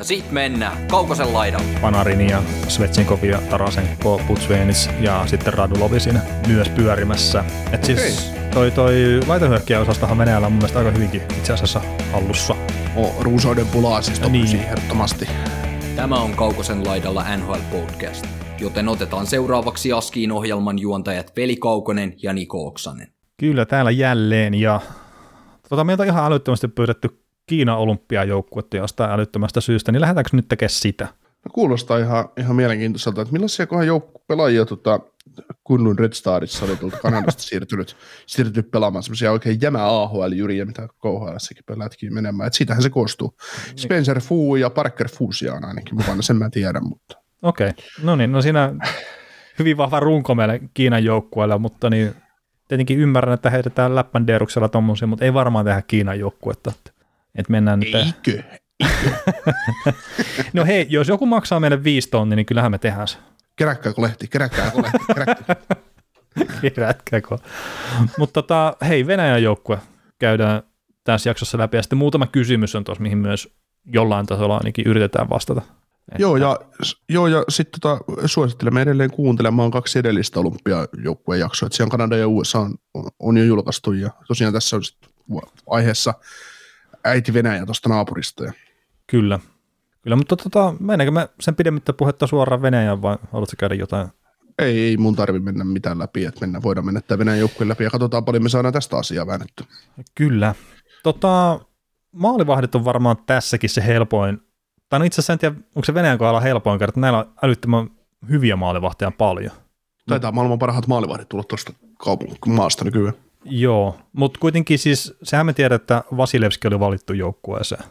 Ja sit mennään Kaukosen laidalle. Panarin ja Svetsinkov ja Tarasenko, Putsvenis ja sitten Radulovi siinä myös pyörimässä. Et siis toi, toi laitahyökkäjäosastohan Venäjällä on mun mielestä aika hyvinkin itse asiassa hallussa. O, ruusoiden pulaa siis Niin. niin. ehdottomasti. Tämä on Kaukosen laidalla NHL Podcast, joten otetaan seuraavaksi Askiin ohjelman juontajat Veli Kaukonen ja Niko Oksanen. Kyllä täällä jälleen ja tota, meiltä on ihan älyttömästi pyydetty Kiinan olympiajoukkuetta jostain älyttömästä syystä, niin lähdetäänkö nyt tekemään sitä? No, kuulostaa ihan, ihan mielenkiintoiselta, että millaisia kohan joukku pelaajia tota, Kunnun Red Starissa oli tuolta Kanadasta siirtynyt, siirtynyt pelaamaan semmoisia oikein jämä AHL-jyriä, mitä KHLssäkin pelätkin menemään. Et siitähän se koostuu. Spencer Fu ja Parker Fusia on ainakin mukana, sen mä tiedän, mutta Okei, okay. no niin, no siinä hyvin vahva runko meille Kiinan joukkueelle, mutta niin tietenkin ymmärrän, että heitetään läppändeeruksella tommosia, mutta ei varmaan tehdä Kiinan joukkuetta. Että mennään nyt. eikö? No hei, jos joku maksaa meille viisi tonnia, niin kyllähän me tehdään se. Keräkkääkö lehti, keräkkääkö lehti, keräkkääkö. Kerätkääkö? Mutta tota, hei, Venäjän joukkue käydään tässä jaksossa läpi, ja sitten muutama kysymys on tuossa, mihin myös jollain tasolla ainakin yritetään vastata. Että- Joo, ja, joo, ja sitten tota, suosittelemme edelleen kuuntelemaan kaksi edellistä olympiajoukkueen jaksoa, että siellä on Kanada ja USA on, on jo julkaistu, ja tosiaan tässä on sitten aiheessa äiti Venäjä tuosta naapurista. Ja Kyllä. Kyllä, mutta tota, mennäänkö me sen pidemmittä puhetta suoraan Venäjään vai haluatko käydä jotain? ei, ei mun tarvi mennä mitään läpi, että mennään, voidaan mennä tämä Venäjän joukkueen läpi, ja katsotaan paljon me saadaan tästä asiaa väännetty. Kyllä. Tota, maalivahdit on varmaan tässäkin se helpoin, tai no itse asiassa en tiedä, onko se Venäjän kohdalla helpoin kerta, että näillä on älyttömän hyviä maalivahteja paljon. Taitaa maailman parhaat maalivahdit tulla tuosta kaupungin maasta nykyään. Joo, mutta kuitenkin siis, sehän me tiedät, että Vasilevski oli valittu joukkueeseen.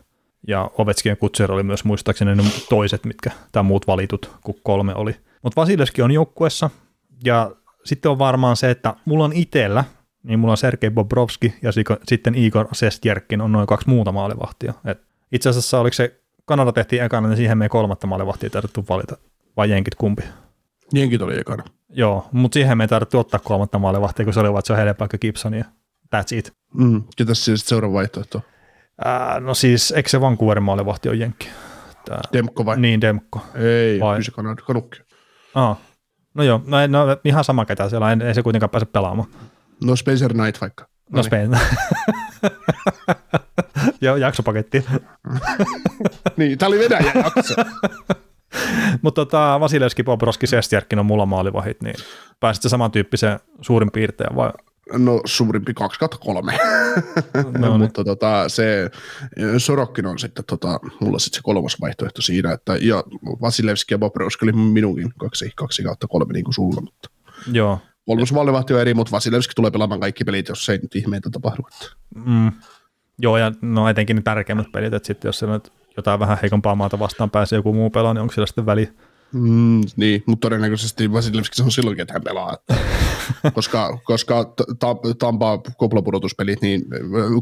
Ja Ovechkin ja Kutser oli myös muistaakseni ne toiset, mitkä, tai muut valitut, kun kolme oli. Mutta Vasilevski on joukkueessa, ja sitten on varmaan se, että mulla on itsellä, niin mulla on Sergei Bobrovski ja sitten Igor Sestjerkin on noin kaksi muuta maalivahtia. Et itse asiassa oliko se, Kanada tehtiin ekana, niin siihen meidän kolmatta maalivahtia tarvittu valita, vai jenkit kumpi. Jenkit oli ekana. Joo, mutta siihen me ei tarvittu ottaa kolmatta maalivahtia, kun se oli vaan, että se on Helen paikka Gibson ja that's it. Mm. Ketäs siis seuraava vaihtoehto? Ää, no siis, eikö se Vancouverin maalivahti on jenkki? Tää, Demko vai? niin, Demko. Ei, Vai? kyllä se Kanada, kanukki. Aa. No joo, no, no, ihan sama ketä siellä, ei, ei se kuitenkaan pääse pelaamaan. No Spencer Knight vaikka. No Spain. joo, jaksopaketti. Niin, tää oli Venäjä jakso. Mutta tota, Vasilevski, Bobrovski, Sestjärkin on mulla maalivahit, niin pääsit se samantyyppiseen suurin piirtein vai? No suurimpi 2 kautta 3. No niin. Mutta tota, se Sorokkin on sitten tota, mulla sitten se kolmas vaihtoehto siinä, että ja Vasilevski ja Bobrovski oli minunkin kaksi, kaksi kautta kolme niin kuin sulla, mutta Joo. kolmas maalivahti on eri, mutta Vasilevski tulee pelaamaan kaikki pelit, jos ei nyt ihmeitä tapahdu. Mm. Joo, ja no etenkin ne tärkeimmät pelit, että sitten jos siellä nyt jotain vähän heikompaa maata vastaan pääsee joku muu pelaa, niin onko sillä sitten väliä? Mm, niin, mutta todennäköisesti Vasilevski se on silloinkin, että hän pelaa. Koska koska t- ta- Tampaa koplapudotuspelit, niin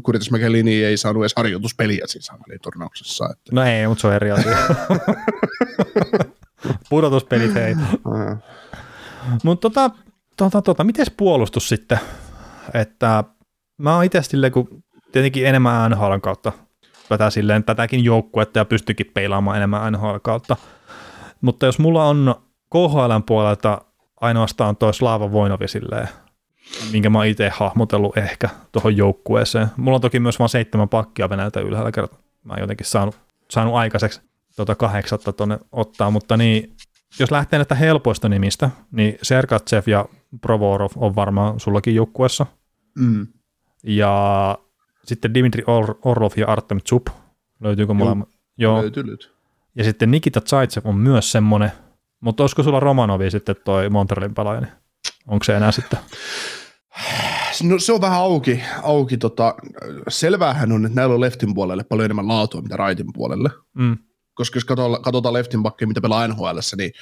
Kuritas McElhinney ei saanut edes harjoituspeliä siinä turnauksessa. Että, No ei, mutta se on eri asia. Pudotuspelit, hei. äh, Mutta tota, tota, tota, miten puolustus sitten? Että mä oon itse silleen, kun tietenkin enemmän NHLn kautta tätä silleen, tätäkin joukkuetta ja pystykin peilaamaan enemmän NHL kautta. Mutta jos mulla on KHLn puolelta ainoastaan toi Slava Voinovi silleen, minkä mä oon itse hahmotellut ehkä tuohon joukkueeseen. Mulla on toki myös vain seitsemän pakkia Venäjältä ylhäällä kerta. Mä oon jotenkin saanut, saanut aikaiseksi tuota kahdeksatta tonne ottaa, mutta niin, jos lähtee näistä helpoista nimistä, niin Sergatsev ja Provorov on varmaan sullakin joukkueessa. mm, Ja sitten Dimitri Or- Orlov ja Artem Tsup. Löytyykö molemmat? Joo. löytyy nyt. Ja sitten Nikita Zaitsev on myös semmoinen. Mutta olisiko sulla Romanovi sitten toi Montrealin pelaaja? Niin onko se enää sitten? No se on vähän auki. auki tota, selväähän on, että näillä on leftin puolelle paljon enemmän laatua mitä raitin puolelle. Mm. koska jos katsotaan, katsotaan leftin bakkeja, mitä pelaa NHL, niin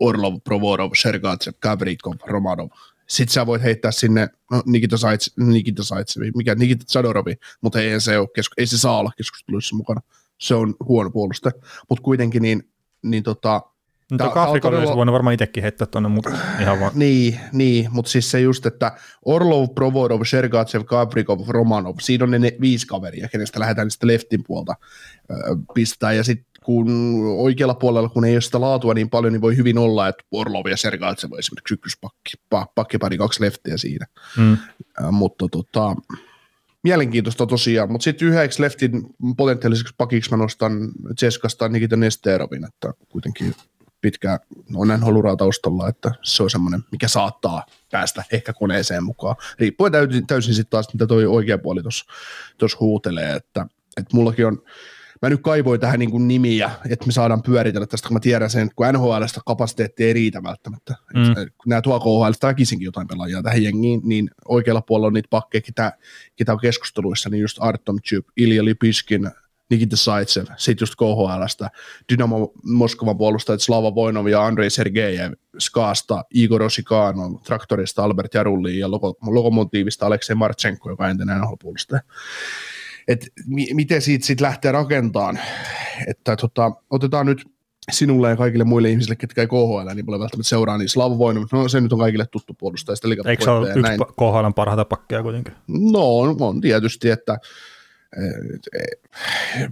Orlov, Provorov, Sergatsev, Gavrikov, Romanov. Sitten sä voit heittää sinne no, Nikita Saits, Nikita Saits, mikä Nikita Sadorovi, mutta ei se, ole, ei se saa olla keskusteluissa mukana. Se on huono puolustaja. Mutta kuitenkin niin, niin tota, Mutta Kafrikon todella... olisi voinut varmaan itsekin heittää tuonne, mutta ihan vaan. Niin, niin mutta siis se just, että Orlov, Provorov, Sergatsev, Kaprikov, Romanov, siinä on ne, ne viisi kaveria, kenestä lähdetään sitten leftin puolta ö, pistää, ja sitten kun oikealla puolella, kun ei ole sitä laatua niin paljon, niin voi hyvin olla, että Orlov ja Sergatsev on esimerkiksi ykköspakki, pa, pakkipari, kaksi leftiä siinä. Mm. Äh, mutta tota, mielenkiintoista tosiaan, mutta sitten yhdeksi leftin potentiaaliseksi pakiksi mä nostan Ceskasta Nikita Nesterovin, että kuitenkin pitkä on NHL taustalla, että se on semmoinen, mikä saattaa päästä ehkä koneeseen mukaan. Riippuen täysin, täysin sitten taas, mitä toi oikea puoli tuossa huutelee, että, että mullakin on, mä nyt kaivoin tähän niin kuin nimiä, että me saadaan pyöritellä tästä, kun mä tiedän sen, että kun NHLstä kapasiteetti ei riitä välttämättä. Mm. Että, kun nämä tuo KHLstä väkisinkin jotain pelaajia tähän jengiin, niin oikealla puolella on niitä pakkeja, ketä, ketä on keskusteluissa, niin just Artom Chup, Ilja Lipiskin, Nikita Saitsev, sitten just KHLstä, Dynamo Moskovan puolustajat Slava Voinov ja Andrei Sergejev, Skaasta, Igor Osikano, Traktorista Albert Jarulli ja Lokomotiivista Aleksei Marchenko, joka entinen NHL-puolustaja että mi- miten siitä sitten lähtee rakentamaan. Että tota, otetaan nyt sinulle ja kaikille muille ihmisille, ketkä ei KHL, niin paljon välttämättä seuraa, niin Slavo Voinov, no se nyt on kaikille tuttu puolustaja. Eikö se ole yksi näin. KHL parhaita pakkeja kuitenkin? No on, on tietysti, että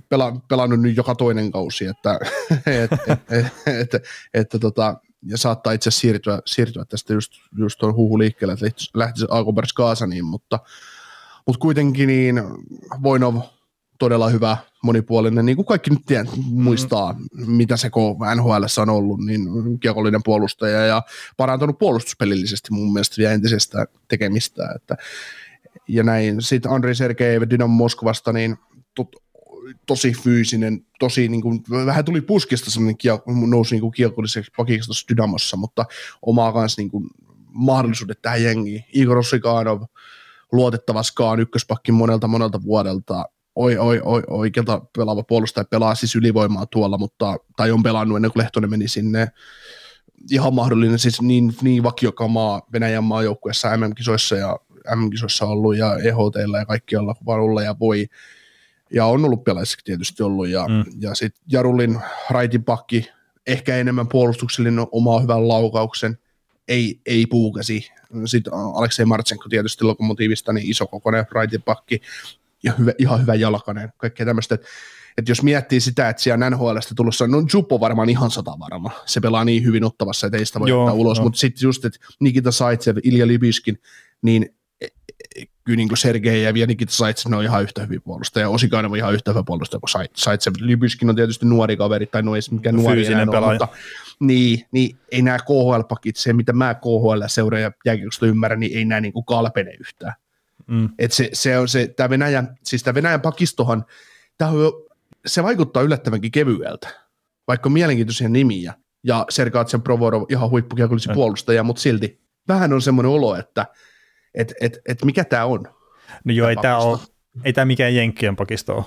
pela, pelannut nyt joka toinen kausi, että, et, et, et, et, et, että tota, ja saattaa itse siirtyä, siirtyä tästä just, just tuon huhu liikkeelle, että lähtisi Alkobers Kaasaniin, mutta mutta kuitenkin niin Voinov todella hyvä, monipuolinen, niin kuin kaikki nyt tiedät, muistaa, mm. mitä se NHL on ollut, niin kiekollinen puolustaja ja parantanut puolustuspelillisesti mun mielestä vielä entisestä tekemistä. Että, ja näin. Sitten Andrei Sergejev Dynamo Moskovasta, niin to, tosi fyysinen, tosi niin kuin, vähän tuli puskista semmoinen kiek- nousi niin kiekolliseksi pakiksi tuossa Dynamossa, mutta omaa kanssa niin kuin, mahdollisuudet tähän jengiin. Igor Osikanov, luotettava Skaan ykköspakki monelta monelta vuodelta, oi, oi, oi, oikealta pelaava puolustaja pelaa siis ylivoimaa tuolla, mutta, tai on pelannut ennen kuin Lehtonen meni sinne. Ihan mahdollinen siis niin, niin vakiokamaa Venäjän maajoukkueessa MM-kisoissa ja MM-kisoissa ollut ja EHT ja kaikkialla vaan olla ja voi. Ja on ollut pelaajissakin tietysti ollut. Ja, mm. ja sitten Jarulin raitin pakki, ehkä enemmän puolustuksellinen omaa hyvän laukauksen, ei, ei puukasi, sitten Aleksei Martsenko tietysti lokomotiivista, niin iso kokoinen pakki ja hyvä, ihan hyvä jalkainen, kaikkea tämmöistä, että jos miettii sitä, että siellä NHLstä tulossa, no Jupp on varmaan ihan sata varma. Se pelaa niin hyvin ottavassa, että ei sitä voi Joo, ottaa ulos. Mutta sitten just, että Nikita Saitsev, Ilja Libiskin, niin kyllä niin Sergejev ja Nikita Saitsev, ne on ihan yhtä hyvin puolustajia. Osikainen on ihan yhtä hyvä puolustaja kuin Saitsev. Libiskin on tietysti nuori kaveri, tai no ei mikään nuori enää ole, mutta niin, niin ei nämä KHL-pakit, se mitä mä KHL seuraan ja jääkiekosta ymmärrän, niin ei nämä niin kuin kalpene yhtään. Mm. Et se, se, on se, tämä Venäjän, siis tämä Venäjän pakistohan, tämä on se vaikuttaa yllättävänkin kevyeltä, vaikka on mielenkiintoisia nimiä, ja Sergatsen Provorov ihan huippukiekollisi mm. puolustaja, mutta silti vähän on semmoinen olo, että et, et, et mikä tämä on. No joo, ei tämä ole, ei tämä mikään Jenkkien pakisto ole.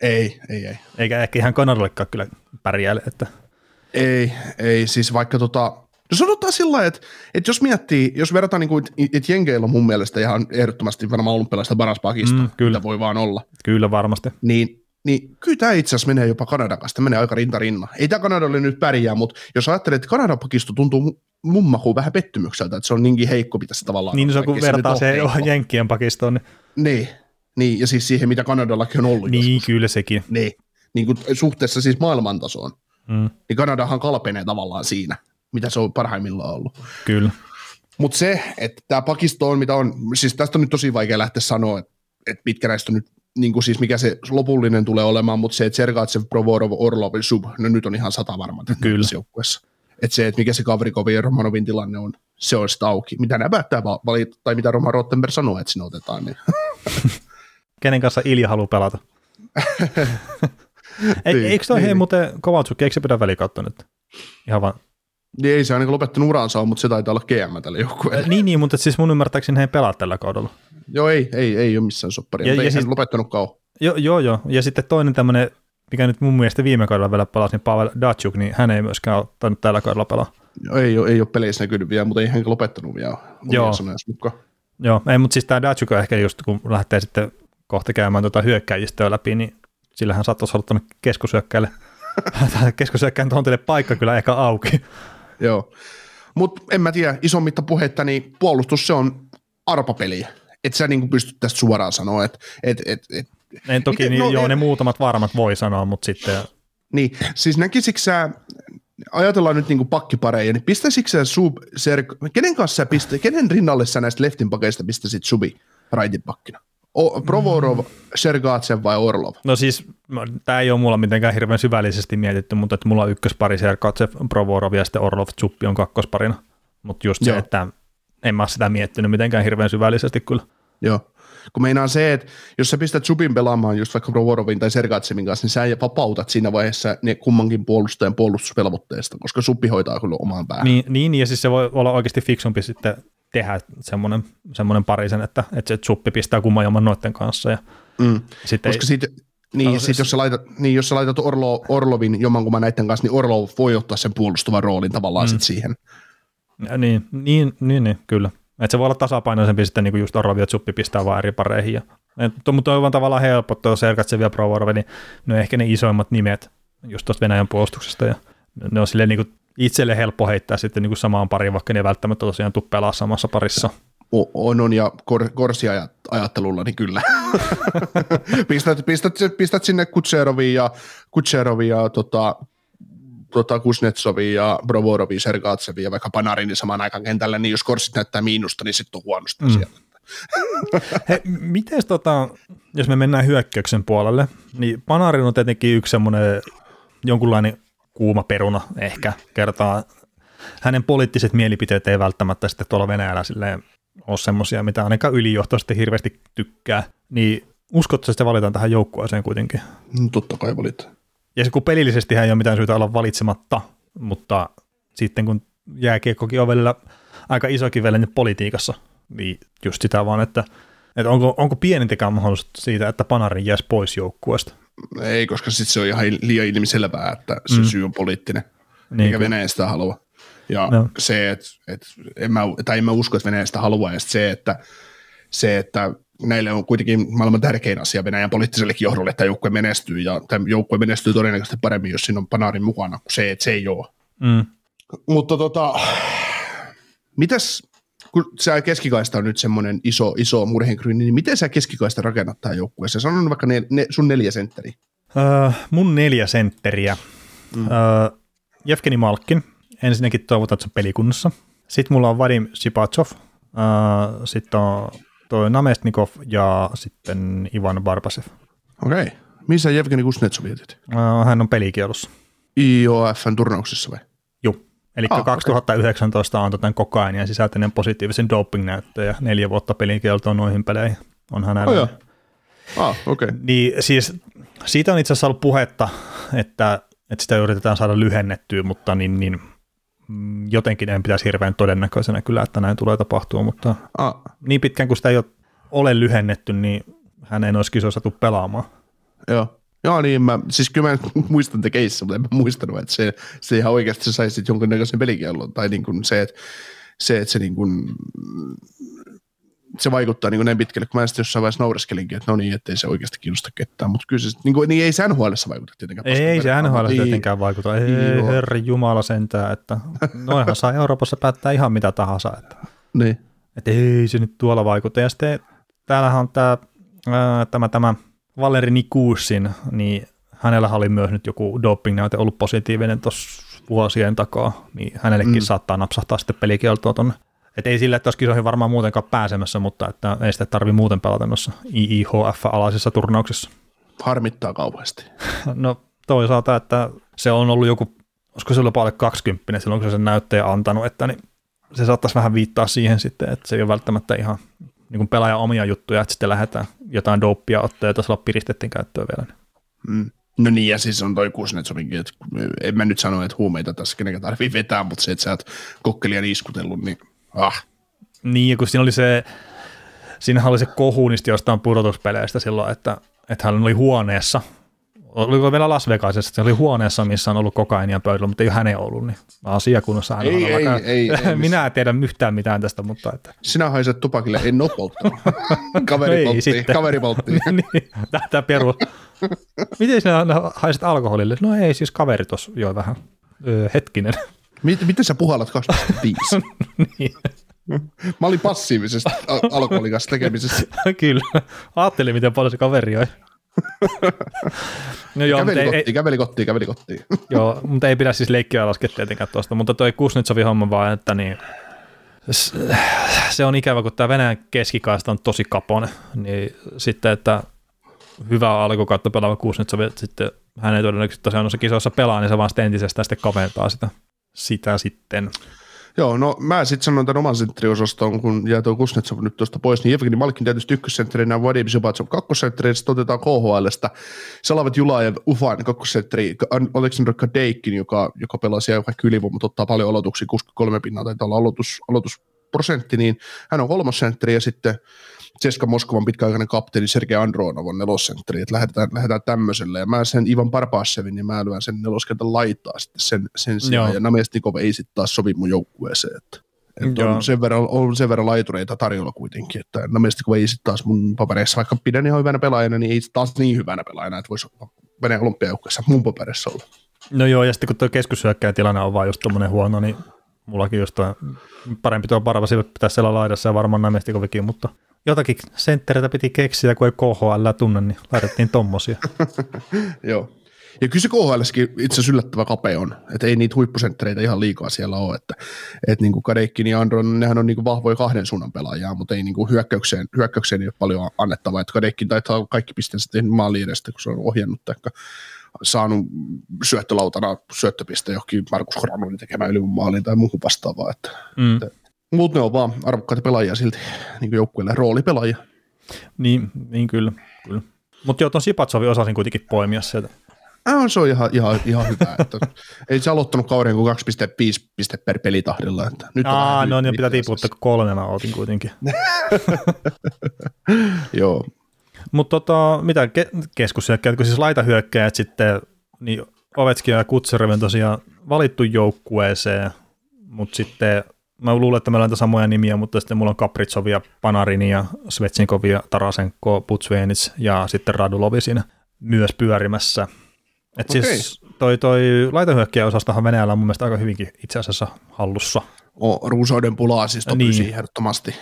Ei, ei, ei. Eikä ehkä ihan Kanadallekaan kyllä pärjääle, että ei, ei, siis vaikka tota, No sanotaan sillä että, että jos miettii, jos verrataan, niin kuin, että Jenkeillä on mun mielestä ihan ehdottomasti varmaan olympialaista paras pakisto, mm, kyllä. mitä voi vaan olla. Kyllä varmasti. Niin, niin kyllä tämä itse asiassa menee jopa Kanadan kanssa, menee aika rinta rinna. Ei tämä Kanadalle nyt pärjää, mutta jos ajattelet, että Kanadan pakisto tuntuu mun makuun vähän pettymykseltä, että se on niinkin heikko, mitä se tavallaan Niin, se on kun vertaa se, se Jenkkien pakistoon. Niin. niin, niin, ja siis siihen, mitä Kanadallakin on ollut Niin, joskus. kyllä sekin. Niin, niin kuin suhteessa siis maailmantasoon. Mm. Niin Kanadahan kalpenee tavallaan siinä, mitä se on parhaimmillaan ollut. Kyllä. Mutta se, että tämä pakisto on mitä on, siis tästä on nyt tosi vaikea lähteä sanoa, että, että mitkä näistä on nyt, niin kuin siis mikä se lopullinen tulee olemaan, mutta se, että Sergatsev, Provorov, Orlov, Sub, no nyt on ihan sata varma Kyllä. joukkueessa. Että se, että mikä se Kavrikovin ja Romanovin tilanne on, se on sitä auki. Mitä nämä päättää valita, tai mitä Roman Rottenberg sanoo, että sinne otetaan. Niin. Kenen kanssa Ilja haluaa pelata? Ei, niin, eikö toi niin, hei niin. muuten Kovatsukki, eikö se pidä välikautta nyt? Ihan vaan. Niin ei se ainakaan lopettanut uransa, mutta se taitaa olla GM tällä joukkueella. Niin, niin, mutta siis mun ymmärtääkseni he pelaa tällä kaudella. Joo, ei, ei, ei ole missään sopparia, ja, ja ei siis, lopettanut kauan. Joo, joo, joo. Ja sitten toinen tämmöinen mikä nyt mun mielestä viime kaudella vielä pelasi, niin Pavel Datsuk, niin hän ei myöskään ottanut tällä kaudella pelaa. Ei ole, ei ole peleissä näkynyt vielä, mutta ei hän lopettanut vielä. Joo. Joo, ei, mutta siis tämä Datsuk ehkä just, kun lähtee sitten kohta käymään tuota hyökkäjistöä läpi, niin sillä hän saattaisi olla tuonne keskushyökkäille, keskushyökkäin tontille paikka kyllä ehkä auki. Joo, mutta en mä tiedä, isommitta puhetta, niin puolustus se on arpapeli. Että sä niin pystyt tästä suoraan sanoa, että et, et, et, en toki, miten, niin, no, joo, en, ne muutamat varmat voi sanoa, mutta sitten... Niin, siis näkisikö sä, ajatellaan nyt niinku pakkipareja, niin pistäisikö sä sub, ser, kenen kanssa sä pistä, kenen rinnalle sä näistä leftin pakeista pistäisit subi raitin pakkina? O, Provorov, mm. Sergatsev vai Orlov? No siis, tämä ei ole mulla mitenkään hirveän syvällisesti mietitty, mutta että mulla on ykköspari Sergatsev, Provorov ja sitten Orlov, Tsuppi on kakkosparina. Mutta just Joo. se, että en mä ole sitä miettinyt mitenkään hirveän syvällisesti kyllä. Joo. Kun meinaa se, että jos sä pistät Subin pelaamaan just vaikka Provorovin tai Sergatsevin kanssa, niin sä vapautat siinä vaiheessa ne kummankin puolustajan puolustusvelvoitteesta, koska Subbi hoitaa kyllä omaan päähän. Niin, niin, ja siis se voi olla oikeasti fiksumpi sitten tehdä semmoinen, semmoinen parisen, että, että se Suppi pistää kumman noiden kanssa. Ja mm. sitten koska ei, siitä, niin, no, sit jos, sä laitat, niin, jos sä laitat Orlo, Orlovin jommankumman näiden kanssa, niin Orlov voi ottaa sen puolustuvan roolin tavallaan mm. sit siihen. Ja niin, niin, niin, niin, kyllä. Että se voi olla tasapainoisempi sitten niin kuin just Orlovi ja Tsuppi pistää vaan eri pareihin. Ja, et, mutta on tavallaan helppo, tuo Sergatsev ja Provorov, niin ne on ehkä ne isoimmat nimet just tuosta Venäjän puolustuksesta. Ja ne on silleen niin kuin itselle helppo heittää sitten niin kuin samaan pariin, vaikka ne välttämättä tosiaan tule pelaa samassa parissa. On, on ja kor, korsia ajattelulla, niin kyllä. pistät, pistät, pistät, sinne Kutseroviin ja, Kutseroviin ja tota, tota Kuznetsovia ja Brovorovia, Sergatsevia ja vaikka Panarin samaan aikaan kentällä, niin jos korssit näyttää miinusta, niin sitten on huonosta mm. sieltä. He, miten tota, jos me mennään hyökkäyksen puolelle, niin Panarin on tietenkin yksi semmoinen jonkunlainen kuuma peruna ehkä kertaa. Hänen poliittiset mielipiteet ei välttämättä sitten tuolla Venäjällä silleen ole semmoisia, mitä ainakaan ylijohto sitten hirveästi tykkää. Niin uskotko, että se valitaan tähän joukkueeseen kuitenkin? No, totta kai valitaan. Ja se kun pelillisesti ei ole mitään syytä olla valitsematta, mutta sitten kun jääkiekkokin on välillä aika isokin vielä nyt politiikassa, niin just sitä vaan, että, että onko, onko pienintäkään mahdollisuus siitä, että Panarin jäisi pois joukkueesta? Ei, koska sitten se on ihan liian ilmiselvää, että se mm. syy on poliittinen, niin, eikä Venäjä sitä halua. Ja no. se, että et, en mä, tai en mä usko, että Venäjä sitä haluaa, ja se, että, se, että näille on kuitenkin maailman tärkein asia Venäjän poliittisellekin johdolle, että joukkue menestyy, ja tämä joukkue menestyy todennäköisesti paremmin, jos siinä on Panarin mukana, kuin se, että se ei ole. Mm. Mutta tota, mitäs, kun sä keskikaista on nyt semmoinen iso, iso murheenkryyni, niin miten sä keskikaista rakennat tähän joukkueeseen? Sano vaikka ne, ne, sun neljä sentteri. Uh, mun neljä sentteriä. Mm. Uh, Jevgeni Malkin. Ensinnäkin toivotan, että se pelikunnossa. Sitten mulla on Vadim Sipachov. Uh, sitten on toi Namestnikov ja sitten Ivan Barbasev. Okei. Okay. Missä Jevgeni Kuznetsov vietit? Uh, hän on pelikielossa. IOFn turnauksessa vai? Joo. Eli ah, 2019 okay. antoi tämän kokain ja sisältäinen positiivisen doping-näyttö ja neljä vuotta pelikieltoa noihin peleihin on hänellä. Oh, ah, okay. Niin siis siitä on itse asiassa ollut puhetta, että, että sitä yritetään saada lyhennettyä, mutta niin, niin jotenkin en pitäisi hirveän todennäköisenä kyllä, että näin tulee tapahtua, mutta ah. niin pitkään kuin sitä ei ole lyhennetty, niin hän ei olisi kisoissa saatu pelaamaan. Joo. Joo, niin mä, siis kyllä mä muistan te keissä, mutta en mä muistanut, että se, se ihan oikeasti saisi jonkinnäköisen pelikiellon, tai niin kuin se, että se, että se niin kuin, se vaikuttaa niin kuin näin pitkälle, kun mä sitten jossain vaiheessa naureskelinkin, että no niin, ettei se oikeasti kiinnosta ketään, mutta kyllä se, niin, kuin, niin ei se nhl vaikuta tietenkään. Ei, ei se NHL tietenkään vaikuta, ei, ei herra jumala sentään, että noihan saa Euroopassa päättää ihan mitä tahansa, että, niin. että ei se nyt tuolla vaikuta. Ja sitten täällähän on tämä, tämä, tämä Valeri Nikuussin, niin hänellä oli myös nyt joku doping-näyte ollut positiivinen tuossa vuosien takaa, niin hänellekin mm. saattaa napsahtaa sitten pelikieltoa tuonne et ei sillä, että olisi kisoihin varmaan muutenkaan pääsemässä, mutta että ei sitä tarvitse muuten pelata noissa IIHF-alaisissa turnauksissa. Harmittaa kauheasti. no toisaalta, että se on ollut joku, olisiko se ollut alle 20 silloin, kun se sen näytteen antanut, että niin se saattaisi vähän viittaa siihen sitten, että se ei ole välttämätttä ihan niin kuin pelaajan omia juttuja, että sitten lähdetään jotain doppia ottaa, jota sulla piristettiin käyttöön vielä. Mm. No niin, ja siis on toi Kuznetsovinkin, että en mä nyt sano, että huumeita tässä kenenkään tarvii vetää, mutta se, että sä oot iskutellut, niin Ah. Niin, kun siinä oli se, siinähän oli se kohu niistä jostain pudotuspeleistä silloin, että, että hän oli huoneessa oliko vielä Las Vegasissa, se oli huoneessa, missä on ollut kokainian pöydällä, mutta ei ole hänen ollut, niin asiakunnassa hän Ei, on ei, vaikka- ei, ei, Minä en tiedä yhtään mitään tästä, mutta että. Sinä haiset tupakille, en ole polttanut. kaveri Ei poltti, sitten. kaveri poltti. niin, tämä peru. Miten sinä haiset alkoholille? No ei, siis kaveri tuossa joi vähän. Öö, hetkinen. Miten, miten sä puhallat 2,5? niin, Mä olin passiivisesta al- alkoholin kanssa tekemisessä. kyllä. Ajattelin, miten paljon se kaveri joi. no joo, käveli, kotiin, ei, käveli kotiin, käveli kotiin. joo, mutta ei pidä siis leikkiä laskea tietenkään tuosta, mutta toi Kuznetsovin homma vaan, että niin, se on ikävä, kun tämä Venäjän keskikaista on tosi kapone, niin sitten, että hyvä alkukautta pelaava Kuznetsov, että sitten hän ei todennäköisesti tosiaan noissa kisoissa pelaa, niin se vaan sitten entisestään sitten kaventaa sitä, sitä sitten. Joo, no mä sitten sanoin tämän oman sentteriosaston, kun jää tuo Kuznetsov nyt tuosta pois, niin Evgeni Malkin tietysti ykkössentterinä, Vadim Zubatsov kakkosentterinä, sitten otetaan KHLstä Salavat Julajev, Ufan kakkosentteri, Aleksandr Kadeikin, joka, joka pelaa siellä vaikka ylivoima, mutta ottaa paljon aloituksia, 63 pinnaa taitaa olla aloitus, aloitusprosentti, niin hän on kolmosentteri ja sitten Ceska Moskovan pitkäaikainen kapteeni Sergei Andronov on nelosentteri, että lähdetään, lähdetään tämmöiselle, ja mä sen Ivan Parpasevin, niin mä lyön sen neloskentän laittaa sitten sen, sen sijaan, Joo. ja Namestnikov ei sitten taas sovi mun joukkueeseen, että että Joo. on, sen verran, on sen verran laitureita tarjolla kuitenkin, että Namestnikov ei sitten taas mun papereissa, vaikka pidän ihan hyvänä pelaajana, niin ei sit taas niin hyvänä pelaajana, että voisi Venäjän olympiajoukkueessa mun paperissa olla. No joo, ja sitten kun tuo keskushyökkäjän tilanne on vaan just tommonen huono, niin mullakin just parempi tuo Parvasi pitäisi siellä laidassa ja varmaan Namestikovikin, mutta jotakin senttereitä piti keksiä, kun ei KHL tunne, niin laitettiin tommosia. Joo. Ja kyllä se KHLskin itse asiassa yllättävä kapea on, että ei niitä huippusenttereitä ihan liikaa siellä ole, että, että niin kuin Kadeikin ja Andron, nehän on niin kuin vahvoja kahden suunnan pelaajia, mutta ei niin kuin hyökkäykseen, hyökkäykseen ei ole paljon annettavaa, että Kadeikin taitaa kaikki pisteensä tehnyt maaliin edestä, kun se on ohjannut tai saanut syöttölautana syöttöpiste johonkin Markus Granonin tekemään ylivoimaaliin tai muuhun vastaavaa, että Mm. Mutta ne on vaan arvokkaita pelaajia silti niin kuin joukkueelle, roolipelaajia. Niin, niin kyllä. kyllä. Mutta joo, tuon Sipatsovin osasin kuitenkin poimia sieltä. Ah, se on ihan, ihan, ihan hyvä. Että ei se aloittanut kauden kuin 2,5 piste per pelitahdilla. Että nyt on Aa, vähän no niin pitää tiputtaa, kun kolme mä otin kuitenkin. Joo. Mutta tota, mitä ke- keskushyökkäjät, kun siis laitahyökkäjät sitten, niin Ovechkin ja Kutserov on tosiaan valittu joukkueeseen, mutta sitten mä luulen, että meillä on samoja nimiä, mutta sitten mulla on Kapritsov ja Panarini ja Svetsinkov ja Tarasenko, Putsvenits ja sitten Radulovi siinä myös pyörimässä. Et siis toi, toi laitahyökkäjäosastohan Venäjällä on mun mielestä aika hyvinkin itse asiassa hallussa. O, ruusauden pulaa siis top Niin. ehdottomasti.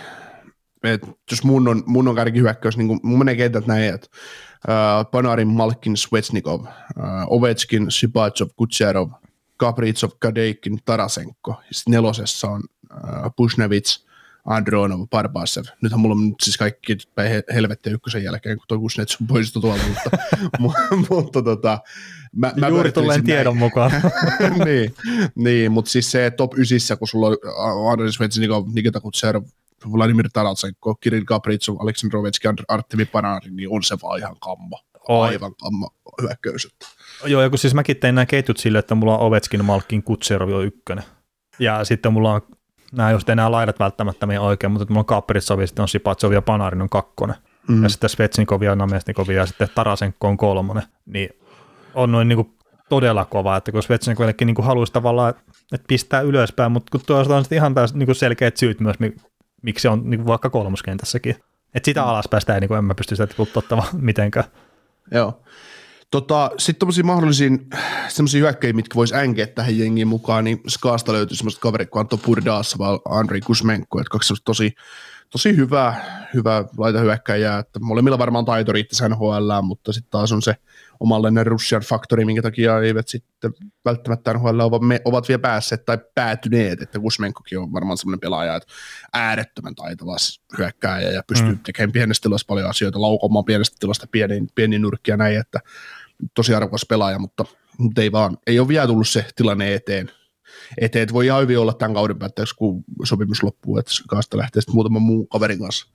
Et jos mun on, mun on kärkihyökkäys, niin mun menee kentät näin, että äh, Panarin, Malkin, Svetsnikov, äh, Ovechkin, Sipatsov, Kutserov, Kapritsov, Kadeikin, Tarasenko. Ja sitten nelosessa on Pushnevits, Andronov, Barbasev. Nythän mulla on nyt siis kaikki päin he- helvettiä ykkösen jälkeen, kun toi Kuznets on poistu tuolta, mutta, mu- mutta tota, mä, mä Juuri tulleen näin. tiedon mukaan. niin, niin mutta siis se top 9, kun sulla on Andrei Svetsnikov, Nikita Kutserov, Vladimir Tarasenko, Kirill Kapritsov, Aleksandr Ovechkin, Artemi Panarin, niin on se vaan ihan kammo. Oi. Aivan kammo hyökkäys. Joo, ja kun siis mäkin tein nämä ketjut sille, että mulla on Ovechkin, Malkin, Kutserov on ykkönen. Ja sitten mulla on, nämä just enää laidat välttämättä meidän oikein, mutta mulla on Kapritsov ja sitten on Sipatsov ja Panarin on kakkonen. Mm. Ja sitten Svetsnikov ja Namestnikov ja sitten Tarasenko on kolmonen. Niin on noin niin todella kova, että kun Svetsnikovillekin niin haluaisi tavallaan, että pistää ylöspäin, mutta kun tuosta on sitten ihan taas niin selkeät syyt myös, mi- miksi se on niin vaikka kolmoskentässäkin. Että sitä alaspäin sitä ei, niin en mä pysty sitä tiputtamaan mitenkään. Joo. Tota, Sitten tommosia mahdollisia semmoisia hyökkäjiä, mitkä vois änkeä tähän jengiin mukaan, niin Skaasta löytyy semmoista kaverit kuin Anto Purdaassa vai Andrei Kusmenko, että kaksi semmoista tosi, tosi hyvää, hyvää laitahyökkäjää, että molemmilla varmaan taito riittäisi NHL, mutta sitten taas on se omanlainen Russian faktori, minkä takia eivät sitten välttämättä NHL ovat, me, ovat vielä päässeet tai päätyneet, että Kusmenkokin on varmaan semmoinen pelaaja, että äärettömän taitava hyökkääjä ja pystyy mm. tekemään pienestä tilasta paljon asioita, laukomaan pienestä tilasta pieniin, pieniin nurkkia näin, että tosi arvokas pelaaja, mutta, mutta ei vaan, ei ole vielä tullut se tilanne eteen, eteen, että voi ihan hyvin olla tämän kauden päätteeksi, kun sopimus loppuu, että kaasta lähtee sitten muutaman muun kaverin kanssa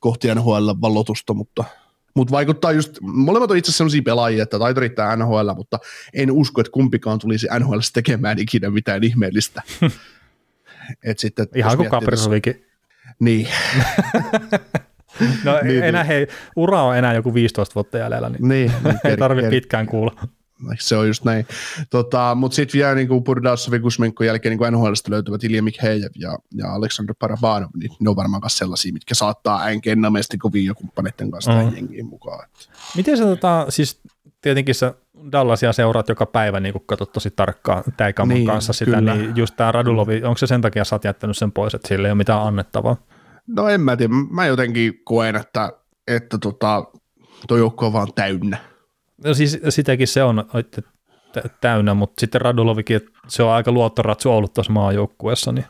kohti NHL vallotusta, mutta, mutta vaikuttaa just, molemmat on itse asiassa sellaisia pelaajia, että taito riittää NHL, mutta en usko, että kumpikaan tulisi NHL tekemään ikinä mitään ihmeellistä. Et sitten, Ihan kuin Kaprisovikin. Niin. No Niin, enää niin. hei, ura on enää joku 15 vuotta jäljellä, niin, Niin, niin ei tarvitse pitkään kuulla. Se on just näin. Tota, Mutta sitten vielä niin Burdasovin Kuzmenkon jälkeen niin NHLstä löytyvät Ilja Mikhejev ja, ja Aleksandr Parabanov, niin ne on varmaan myös sellaisia, mitkä saattaa äänkennameesti kovin jo kumppaneiden kanssa Mm. jengiin mukaan. Miten sä tota, siis tietenkin sä Dallasia seuraat joka päivä, niin kun katsot tosi tarkkaan Täikaman Niin, kanssa sitä, kyllä. niin just tämä Radulovi, onko se sen takia sä oot jättänyt sen pois, että sillä ei ole mitään annettavaa? No en mä tiedä, mä jotenkin koen, että, että tota, toi joukko on vaan täynnä. No siis sitäkin se on että tä- täynnä, mutta sitten Radulovikin, että se on aika luottoratsu ollut tuossa maajoukkueessa, niin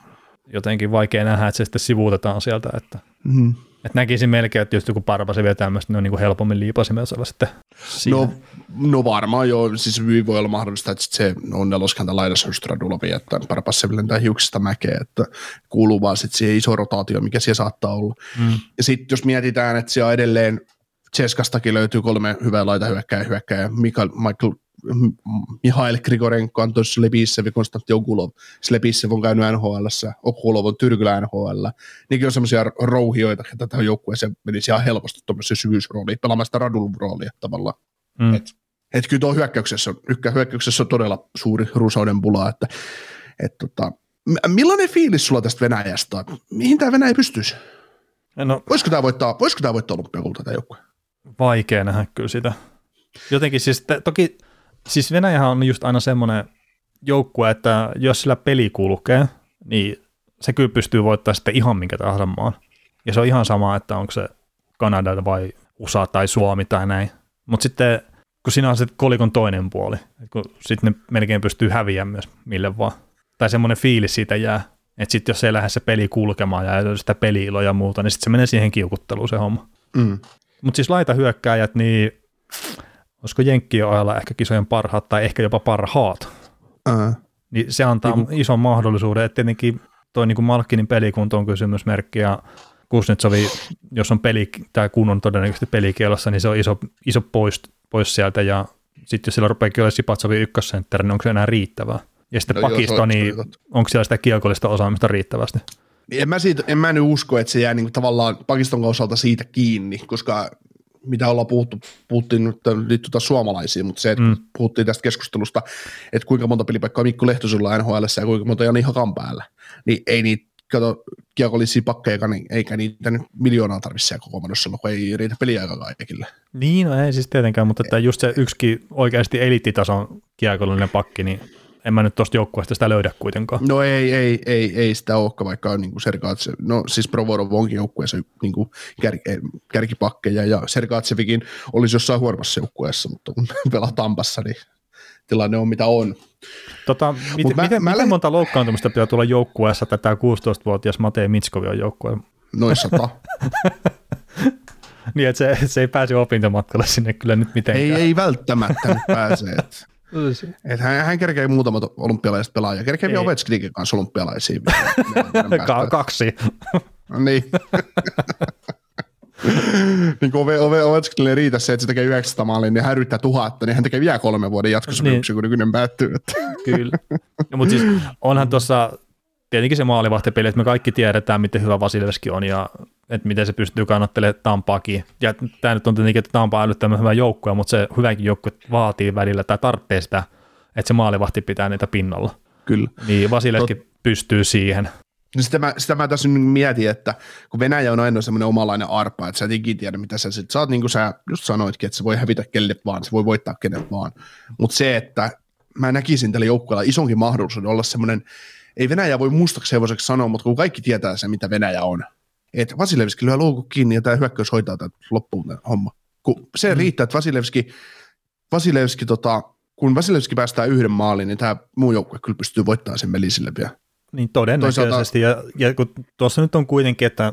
jotenkin vaikea nähdä, että se sitten sivuutetaan sieltä, että, Mm. Että näkisin melkein, että just joku Parvasi vielä tämmöistä, ne on niin kuin helpommin liipasimella sitten siinä. No, no varmaan joo, siis hyvin voi olla mahdollista, että sit se on neloskanta laidassa just Radulovi, että Parpasseville lentää hiuksista mäkeä, että kuuluu vaan sitten siihen iso rotaatio, mikä siellä saattaa olla. Mm. Ja sitten jos mietitään, että siellä edelleen Cheskastakin löytyy kolme hyvää laita hyökkääjä Mikael, Michael, Mihail Grigorenko, Anton Slepissev ja Konstantin Okulov. Slepissev on käynyt NHL, Okulov on Tyrkylä NHL. Niinkin on semmoisia rouhioita, että tähän joukkueeseen menisi ihan helposti tuommoisen syvyysrooliin, pelaamaan sitä Radulov-roolia tavallaan. Mm. Et, et kyllä tuo hyökkäyksessä on, hyökkäyksessä on todella suuri ruusauden pula, että et tota, millainen fiilis sulla tästä Venäjästä? Mihin tämä Venäjä pystyisi? No Voisiko tämä voittaa, voisiko tämä voittaa olympiakulta tämä joukkue? vaikea nähdä kyllä sitä. Jotenkin siis, te, toki, siis Venäjähän on just aina semmoinen joukkue, että jos sillä peli kulkee, niin se kyllä pystyy voittamaan sitten ihan minkä tahansa maan. Ja se on ihan sama, että onko se Kanada vai USA tai Suomi tai näin. Mutta sitten kun siinä on se kolikon toinen puoli, kun sitten ne melkein pystyy häviämään myös mille vaan. Tai semmoinen fiilis siitä jää, että sitten jos ei lähde se peli kulkemaan ja ei ole sitä peli ja muuta, niin sitten se menee siihen kiukutteluun se homma. Mm. Mutta siis laita hyökkääjät, niin olisiko Jenkkien ohella ehkä kisojen parhaat tai ehkä jopa parhaat, Ää. niin se antaa Niin ison mahdollisuuden, että tietenkin toi niin Malkkinin pelikunto on kysymysmerkki ja Kuznetsovi, jos on peli, tai kun on todennäköisesti pelikielossa, niin se on iso, iso pois, pois sieltä ja sitten jos sillä rupeakin olemaan Sipatsovi ykkössentteri, niin onko se enää riittävää? Ja sitten No joo, pakisto, se on- niin onko siellä sitä kiekollista osaamista riittävästi? Niin En mä, siitä, en mä nyt usko, että se jää niinku tavallaan Pakiston osalta siitä kiinni, koska mitä ollaan puhuttu, puhuttiin nyt liittyy taas suomalaisiin, mutta se, että Mm. puhuttiin tästä keskustelusta, että kuinka monta pelipaikkaa Mikko Lehtosella on NHL ja kuinka monta Jani Hakan päällä, niin ei niitä, kato, kiekollisia pakkeja, niin eikä niitä nyt miljoonaa tarvitse siellä kokoonpanossa, kun ei riitä peliaikaa kaikille. Niin, no ei siis tietenkään, mutta että just se yksikin oikeasti eliittitason kiekollinen pakki, niin en mä nyt tuosta joukkueesta sitä löydä kuitenkaan. No ei, ei, ei, ei sitä olekaan, vaikka on niin Sergaatse, no siis Provorov onkin joukkueessa niin kuin kär, kärkipakkeja ja Sergaatsevikin olisi jossain huonommassa joukkueessa, mutta kun pelaa Tampassa, niin tilanne on mitä on. Tota, mit, Mut mä- miten, mä miten monta loukkaantumista pitää tulla joukkueessa, että tämä 16-vuotias Matei Mitskovi on joukkueessa? Noin sata. Niin, että se, se ei pääse opintomatkalle sinne kyllä nyt ei, mitenkään. ei välttämättä nyt pääse. Et, et hän, hän kerkee muutamat olympialaiset pelaajia. Kerkee vielä Ei. Ovechkinikin kanssa olympialaisiin. kaksi. Niin. niin kuin Ove, Ove, Ovechkinille riitä se, että se tekee 900 maalia, niin hän yrittää tuhatta, niin hän tekee vielä kolmen vuoden jatkosopimuksen, niin. kun nykyinen päättyy. Kyllä. No, mutta siis onhan tuossa tietenkin se maalivahtipeli, että me kaikki tiedetään, miten hyvä Vasilevski on ja että miten se pystyy kannattelemaan Tampaakin. Ja tämä nyt on tietenkin, että Tampa on älyttömän hyvä joukkue, mutta se hyväkin joukkue vaatii välillä tai tarvitsee sitä, että se maalivahti pitää niitä pinnalla. Kyllä. Niin Vasilevski pystyy siihen. No sitä, mä, sitä mä tässä nyt mietin, että kun Venäjä on aina semmoinen omanlainen arpa, että sä et ikinä tiedä, mitä sä sit saat, niin kuin sä just sanoitkin, että se voi hävitä kelle vaan, se voi voittaa kenet vaan. Mutta se, että mä näkisin tällä joukkueella isonkin mahdollisuuden olla semmoinen, ei Venäjä voi mustaksi hevoseksi sanoa, mutta kun kaikki tietää se, mitä Venäjä on, että Vasilevski lyö loukut kiinni ja tämä hyökkäys hoitaa tätä loppuun tämä homma. Kun se mm. riittää, että Vasilevski, Vasilevski tota, kun Vasilevski päästää yhden maalin, niin tämä muu joukkue kyllä pystyy voittamaan sen melisille vielä. Niin todennäköisesti. Ja, ja kun tuossa nyt on kuitenkin, että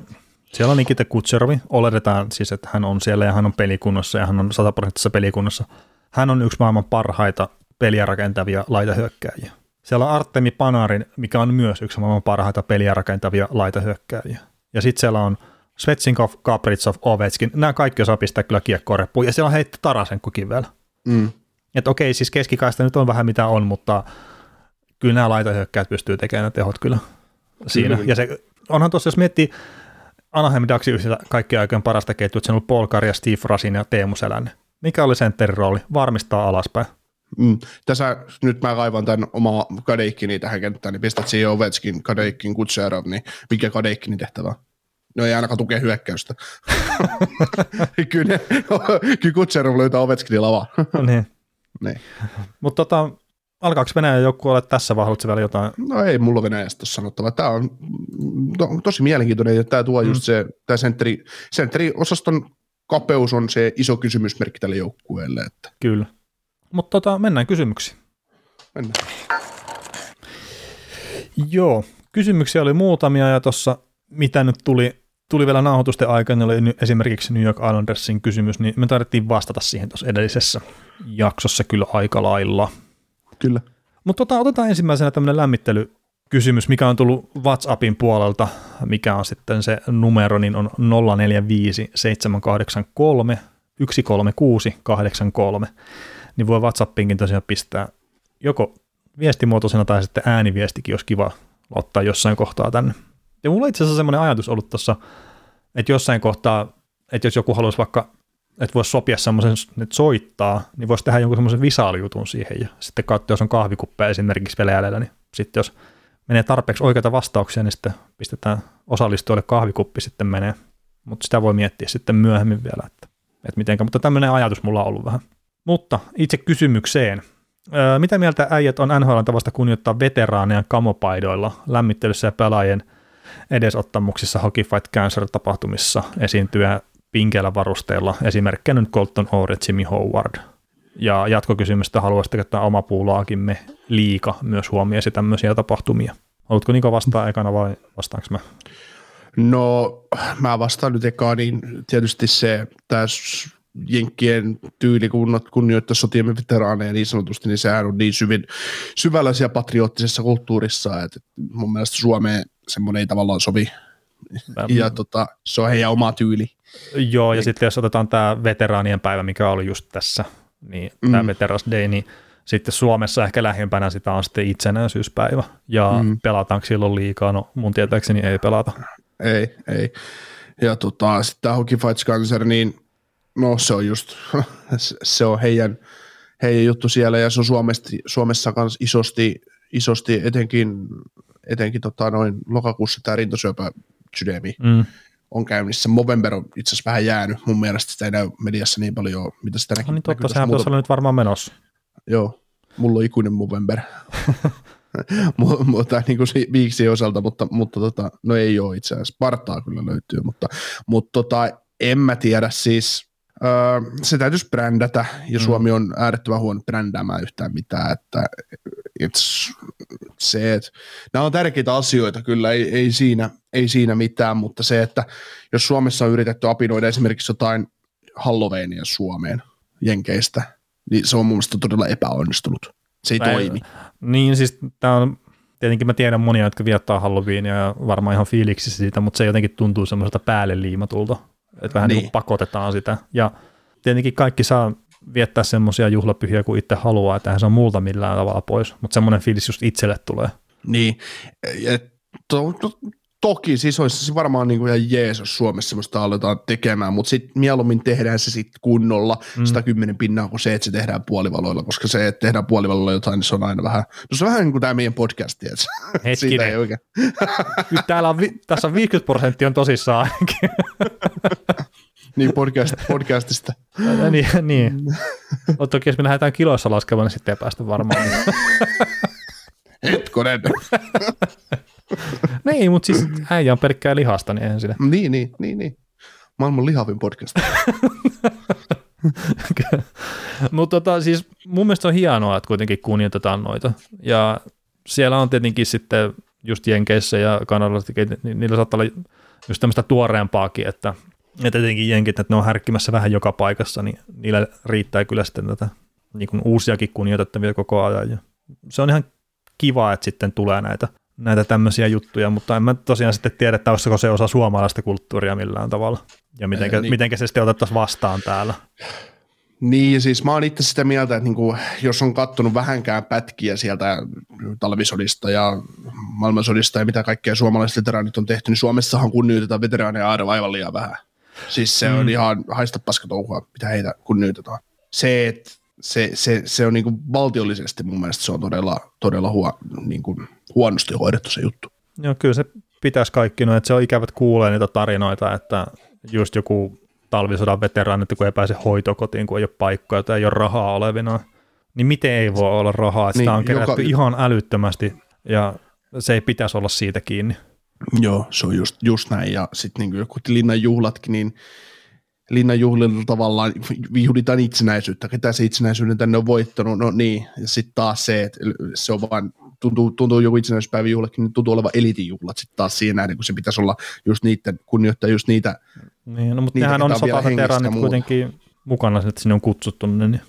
siellä on Nikita Kutserovi, oletetaan siis, että hän on siellä ja hän on pelikunnossa ja hän on sataprosenttisessa pelikunnossa. Hän on yksi maailman parhaita peliä rakentavia laitahyökkääjiä. Siellä on Artemi Panarin, mikä on myös yksi maailman parhaita peliä rakentavia laitahyökkääjiä. Ja sitten siellä on Svetsinkov, Kapritsov, Ovechkin. Nämä kaikki osaa pistää kyllä kiekkoon reppuun. Ja siellä on heitti Tarasenkokin vielä. Mm. Että okei, siis keskikaista nyt on vähän mitä on, mutta kyllä nämä laitahyökkäät pystyy tekemään ne tehot kyllä siinä. Kyllä. Ja se, onhan tuossa, jos miettii, Anaheim Ducksin yhdellä kaikkien aikojen parasta ketjua, että se on ollut Paul Kari ja Steve Rasin ja Teemu Selänne. Mikä oli sentterin rooli? Varmistaa alaspäin. Mm. Tässä nyt mä kaivan tämän omaa Kadeikkini tähän kenttään, niin pistät siihen Ovetskin, Kadeikkin, Kutserov, niin mikä Kadeikkini tehtävä? No ei ainakaan tukea hyökkäystä. kyllä, kyllä Kutserov löytää Ovechkinin lavaa. niin. niin. Mutta tota, alkaako Venäjän joku olla tässä vai haluatko vielä jotain? No ei mulla Venäjästä tuossa sanottava. Tämä on to, tosi mielenkiintoinen ja tämä tuo mm. just se, tämä sentteri, sentteri-osaston kapeus on se iso kysymysmerkki tälle joukkueelle. Että. Kyllä. Mutta tota, mennään kysymyksiin. Mennään. Joo, kysymyksiä oli muutamia ja tuossa mitä nyt tuli, tuli vielä nauhoitusten aikana, oli esimerkiksi New York Islandersin kysymys, niin me tarvittiin vastata siihen tuossa edellisessä jaksossa kyllä aika lailla. Kyllä. Mutta tota, otetaan ensimmäisenä tämmöinen lämmittelykysymys, mikä on tullut WhatsAppin puolelta, mikä on sitten se numero, niin on 045 783 13683 niin voi WhatsAppiinkin tosiaan pistää joko viestimuotoisena tai sitten ääniviestikin, jos kiva ottaa jossain kohtaa tänne. Ja mulla itse asiassa semmoinen ajatus ollut tuossa, että jossain kohtaa, että jos joku haluaisi vaikka, että voisi sopia semmoisen, että soittaa, niin voisi tehdä jonkun semmoisen visaalijutun siihen ja sitten katsoa, jos on kahvikuppeja esimerkiksi vielä niin sitten jos menee tarpeeksi oikeita vastauksia, niin sitten pistetään osallistujalle kahvikuppi sitten menee. Mutta sitä voi miettiä sitten myöhemmin vielä, että, että mitenkä, mutta tämmöinen ajatus mulla on ollut vähän. Mutta itse kysymykseen. Mitä mieltä äijät on NHL tavasta kunnioittaa veteraaneja kamopaidoilla lämmittelyssä ja pelaajien edesottamuksissa Hockey Fight Cancer-tapahtumissa esiintyä pinkeillä varusteilla, esimerkkinä nyt Colton Howard Jimmy Howard. Ja jatkokysymystä haluaisitteko, että oma puulaakimme liika myös huomioisi tämmöisiä tapahtumia? Haluatko Niko vastaa ekana vai vastaanko mä? No, mä vastaan nyt ekaan, niin tietysti se, tässä jenkkien tyyli kunnioittaa sotiemme veteraaneja niin sanotusti, niin sehän on niin syvin, syvällä siellä patriottisessa kulttuurissa, että mun mielestä Suomeen semmoinen ei tavallaan sovi. Ja tota, se on heidän oma tyyli. Joo, ja Eikä. sitten jos otetaan tämä veteraanien päivä, mikä oli just tässä, niin tämä mm. Veterans Day, niin sitten Suomessa ehkä lähimpänä sitä on sitten itsenäisyyspäivä. Ja mm. pelataanko silloin liikaa? No mun tietääkseni ei pelata. Ei, ei. Ja tota, sitten tämä Hockey Fights Cancer, niin No se on just, se on heidän, heidän juttu siellä ja se on Suomessa, Suomessa kanssa isosti, isosti etenkin, etenkin tota noin lokakuussa tämä rintasyöpä sydämi mm. on käynnissä. Movember on itse asiassa vähän jäänyt. Mun mielestä sitä ei näy mediassa niin paljon, mitä sitä näkyy. No niin totta, sehän olla nyt varmaan menossa. Joo, mulla on ikuinen Movember. mutta niin kuin viiksi osalta, mutta, mutta tota, no ei ole itse asiassa. Partaa kyllä löytyy, mutta, mutta tota, en mä tiedä siis, Öö, se täytyisi brändätä, ja mm. Suomi on äärettömän huono brändäämään yhtään mitään, että it's, se, että nämä on tärkeitä asioita kyllä, ei, ei, siinä, ei siinä mitään, mutta se, että jos Suomessa on yritetty apinoida esimerkiksi jotain Halloweenia Suomeen Jenkeistä, niin se on mun mielestä todella epäonnistunut. Se ei Päin, toimi. Niin, siis tämä on, tietenkin mä tiedän monia, jotka viettää Halloweenia ja varmaan ihan fiiliksissä siitä, mutta se jotenkin tuntuu semmoiselta päälle liimatulta että vähän niin. niin pakotetaan sitä. Ja tietenkin kaikki saa viettää semmoisia juhlapyhiä kuin itse haluaa, että se on multa millään tavalla pois, mutta semmoinen fiilis just itselle tulee. Niin, ja to, to, toki siis olisi varmaan niin kuin ihan jees, jos Suomessa semmoista aletaan tekemään, mutta sitten mieluummin tehdään se sitten kunnolla, mm. 110 pinnaa kuin se, että se tehdään puolivaloilla, koska se, että tehdään puolivaloilla jotain, niin se on aina vähän, no se on vähän niin kuin tämä meidän podcast, että Hetkinen. ei oikein. Täällä on, tässä on 50 prosenttia on tosissaan ainakin. niin, podcast, podcastista. niin, niin. Mutta toki jos me lähdetään kiloissa laskemaan, niin sitten ei päästä varmaan. Hetkonen. niin, mutta siis äijä on pelkkää lihasta, niin eihän sille. Niin, niin, niin, niin. Maailman lihavin podcast. mutta tota, siis mun mielestä on hienoa, että kuitenkin kunnioitetaan noita. Ja siellä on tietenkin sitten just Jenkeissä ja Kanadassa, niin niillä saattaa olla just tämmöistä tuoreempaakin, että, että tietenkin Jenkit, että ne on härkkimässä vähän joka paikassa, niin niillä riittää kyllä sitten tätä niin kuin uusiakin kunnioitettavia koko ajan. Ja se on ihan kiva, että sitten tulee näitä näitä tämmöisiä juttuja, mutta en mä tosiaan sitten tiedä, että olisiko se osa suomalaista kulttuuria millään tavalla, ja mitenkä, niin. mitenkä se sitten otettaisiin vastaan täällä. Niin, siis mä oon itse sitä mieltä, että niinku, jos on kattonut vähänkään pätkiä sieltä talvisodista ja maailmansodista ja mitä kaikkea suomalaiset veteraanit on tehty, niin Suomessahan kunnioitetaan veteraaneja aivan liian vähän. Siis se mm. on ihan haista paskatouhua, mitä heitä kunnioitetaan. Se, että se, se, se on niinku valtiollisesti mun mielestä se on todella, todella huo, niinku, huonosti hoidettu se juttu. Joo, kyllä se pitäisi kaikki, no, että se on ikävät kuulee niitä tarinoita, että just joku talvisodan veteraani, että kun ei pääse hoitokotiin, kun ei ole paikkoja tai ei ole rahaa olevina, niin miten ei voi olla rahaa, että niin, sitä on kerätty joka... ihan älyttömästi ja se ei pitäisi olla siitä kiinni. Joo, se on just, just näin ja sitten niin joku linnan juhlatkin, niin linnan juhlilla tavallaan juhlitaan itsenäisyyttä, ketä se itsenäisyyden tänne on voittanut, no niin, ja sitten taas se, että se on vaan, tuntuu, tuntuu joku itsenäisyyspäivän juhlakin, niin tuntuu olevan elitijuhlat sitten taas siinä, niin kun se pitäisi olla just niiden, kunnioittaa just niitä. Niin, no mutta niitä, nehän on sotaveteraanit kuitenkin mukana, että sinne on kutsuttu, niin